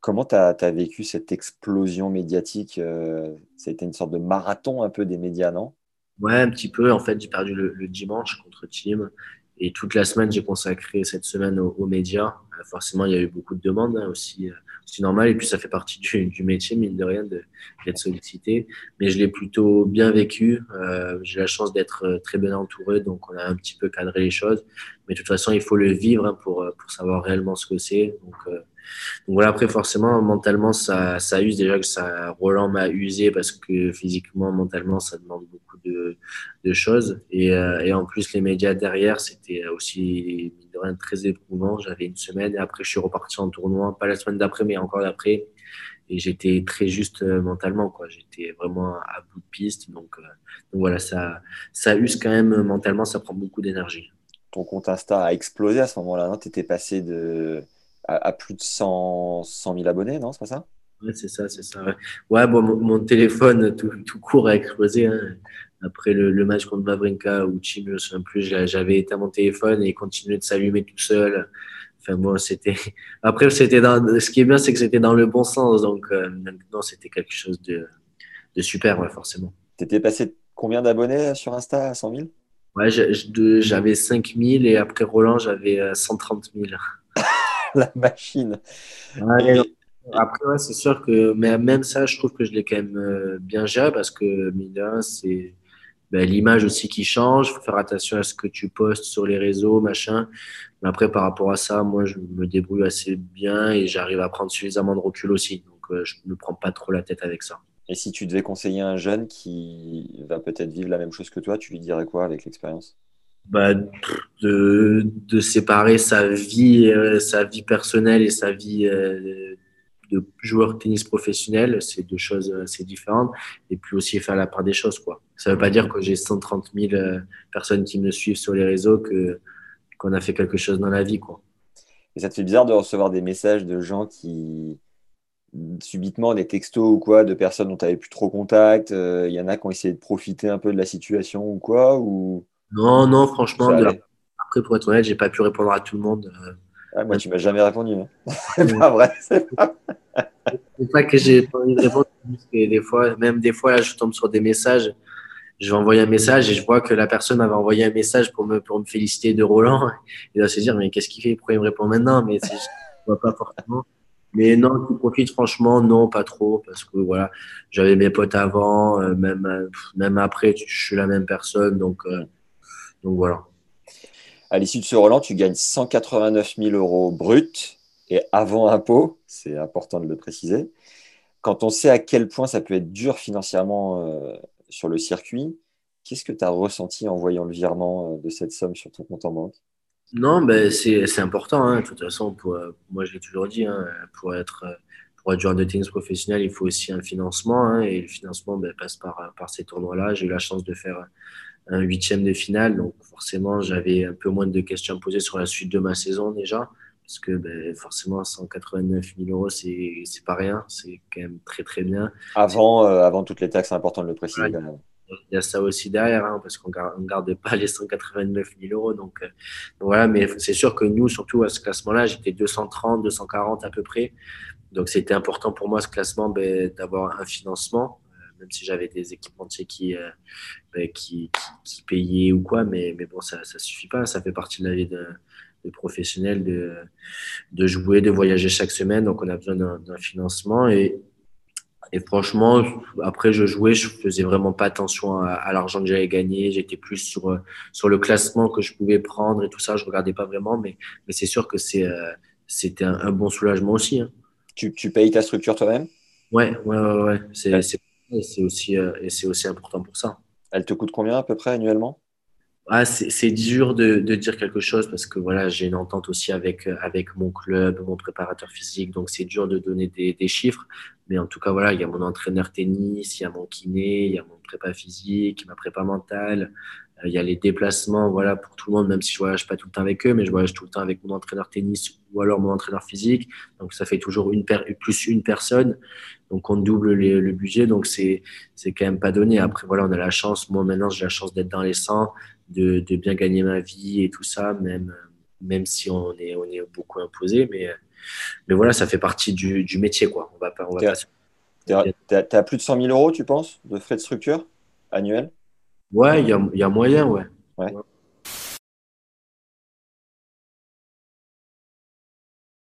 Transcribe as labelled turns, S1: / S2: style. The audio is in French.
S1: Comment tu as, vécu cette explosion médiatique euh, été une sorte de marathon un peu des médias, non?
S2: Ouais, un petit peu. En fait, j'ai perdu le, dimanche contre Team. Et toute la semaine, j'ai consacré cette semaine aux, médias. Euh, forcément, il y a eu beaucoup de demandes hein, aussi, c'est euh, normal. Et puis, ça fait partie du, du métier, mine de rien, d'être sollicité. Mais je l'ai plutôt bien vécu. Euh, j'ai la chance d'être très bien entouré, donc on a un petit peu cadré les choses. Mais de toute façon, il faut le vivre hein, pour, pour savoir réellement ce que c'est. Donc, donc voilà, après forcément, mentalement, ça, ça use déjà que ça, Roland m'a usé parce que physiquement, mentalement, ça demande beaucoup de, de choses. Et, euh, et, en plus, les médias derrière, c'était aussi de rien, très éprouvant. J'avais une semaine et après, je suis reparti en tournoi, pas la semaine d'après, mais encore d'après. Et j'étais très juste euh, mentalement, quoi. J'étais vraiment à bout de piste. Donc, euh, donc voilà, ça, ça use quand même mentalement, ça prend beaucoup d'énergie.
S1: Ton compte Insta a explosé à ce moment-là, Tu étais passé de à, plus de 100, 100 000 abonnés, non C'est pas ça?
S2: Ouais, c'est ça, c'est ça. Ouais, bon, mon, téléphone tout, tout, court a explosé. Hein. Après le, match contre Vavrinka ou Chim, je ne sais plus, j'avais éteint mon téléphone et il continuait de s'allumer tout seul. Enfin bon, c'était. Après, c'était dans. Ce qui est bien, c'est que c'était dans le bon sens. Donc, euh, non, c'était quelque chose de, de super, ouais, forcément.
S1: T'étais passé combien d'abonnés sur Insta à 100 000
S2: Ouais, j'avais 5 000 et après Roland, j'avais 130 euh, 000.
S1: la machine.
S2: Après, ouais, c'est sûr que mais même ça, je trouve que je l'ai quand même euh, bien géré parce que, mine c'est ben, l'image aussi qui change. Il faut faire attention à ce que tu postes sur les réseaux, machin. Mais après, par rapport à ça, moi, je me débrouille assez bien et j'arrive à prendre suffisamment de recul aussi. Donc, euh, je ne me prends pas trop la tête avec ça.
S1: Et si tu devais conseiller un jeune qui va peut-être vivre la même chose que toi, tu lui dirais quoi avec l'expérience?
S2: Bah, de, de, séparer sa vie, euh, sa vie personnelle et sa vie euh, de joueur tennis professionnel, c'est deux choses assez différentes. Et puis aussi faire la part des choses. Quoi. Ça ne veut pas dire que j'ai 130 000 euh, personnes qui me suivent sur les réseaux que, qu'on a fait quelque chose dans la vie. Quoi.
S1: Et ça te fait bizarre de recevoir des messages de gens qui, subitement, des textos ou quoi, de personnes dont tu n'avais plus trop contact Il y en a qui ont essayé de profiter un peu de la situation ou quoi ou...
S2: Non, non, franchement, après, pour être honnête, j'ai pas pu répondre à tout le monde.
S1: Euh. Ah, moi, tu m'as jamais répondu. Hein. c'est pas vrai.
S2: C'est pas... pas que j'ai pas envie de répondre. des fois, même des fois, là, je tombe sur des messages. Je vais envoyer un message et je vois que la personne m'avait envoyé un message pour me, pour me féliciter de Roland. Il va se dire, mais qu'est-ce qu'il fait? Pourquoi il me répond maintenant? Mais je vois pas forcément. Mais non, tu profites franchement, non, pas trop, parce que voilà, j'avais mes potes avant, euh, même, euh, même après, je suis la même personne, donc donc voilà.
S1: À l'issue de ce Roland, tu gagnes 189 000 euros bruts et avant impôt, c'est important de le préciser. Quand on sait à quel point ça peut être dur financièrement euh, sur le circuit, qu'est-ce que tu as ressenti en voyant le virement euh, de cette somme sur ton compte en banque?
S2: Non, ben c'est important. Hein. De toute façon, pour, moi je l'ai toujours dit, hein, pour, être, pour être joueur de tennis professionnel, il faut aussi un financement. Hein, et le financement ben, passe par, par ces tournois-là. J'ai eu la chance de faire un huitième de finale. Donc forcément, j'avais un peu moins de questions à poser sur la suite de ma saison déjà. Parce que ben, forcément, 189 000 euros, c'est pas rien. C'est quand même très très bien.
S1: Avant, euh, avant toutes les taxes, c'est important de le préciser.
S2: il y a ça aussi derrière, hein, parce qu'on ne garde pas les 189 000 euros. Donc, euh, donc voilà, mais c'est sûr que nous, surtout à ce classement-là, j'étais 230, 240 à peu près. Donc c'était important pour moi, ce classement, ben, d'avoir un financement même si j'avais des équipementiers qui, euh, ben, qui, qui, payaient ou quoi, mais, mais bon, ça ne suffit pas. Ça fait partie de la vie de, de professionnel de, de jouer, de voyager chaque semaine. Donc, on a besoin d'un financement. Et, et franchement, après, je jouais, je faisais vraiment pas attention à, l'argent que j'avais gagné. J'étais plus sur, sur le classement que je pouvais prendre et tout ça. Je regardais pas vraiment, mais, mais c'est sûr que c'est, euh, c'était un, bon soulagement aussi. Hein.
S1: Tu, tu payes ta structure toi-même?
S2: Ouais, ouais, ouais. ouais. C'est, et c'est aussi, euh, et c'est aussi important pour ça.
S1: Elle te coûte combien à peu près annuellement?
S2: Ah, c'est dur de, de, dire quelque chose parce que voilà, j'ai une entente aussi avec, avec mon club, mon préparateur physique, donc c'est dur de donner des, des, chiffres. Mais en tout cas, voilà, il y a mon entraîneur tennis, il y a mon kiné, il y a mon prépa physique, ma prépa mentale, euh, euh, il y a les déplacements voilà, pour tout le monde, même si je ne voyage pas tout le temps avec eux, mais je voyage tout le temps avec mon entraîneur tennis ou alors mon entraîneur physique. Donc ça fait toujours une plus une personne. Donc on double le budget. Donc c'est c'est quand même pas donné. Après voilà, on a la chance. Moi maintenant j'ai la chance d'être dans les 100, de, bien gagner ma vie et tout ça, même même si on est on est beaucoup imposé. Mais mais voilà, ça fait partie du, métier quoi. On
S1: plus de 100 000 euros, tu penses, de frais de structure annuels?
S2: Ouais, il y a, y a, moyen, ouais.
S1: ouais.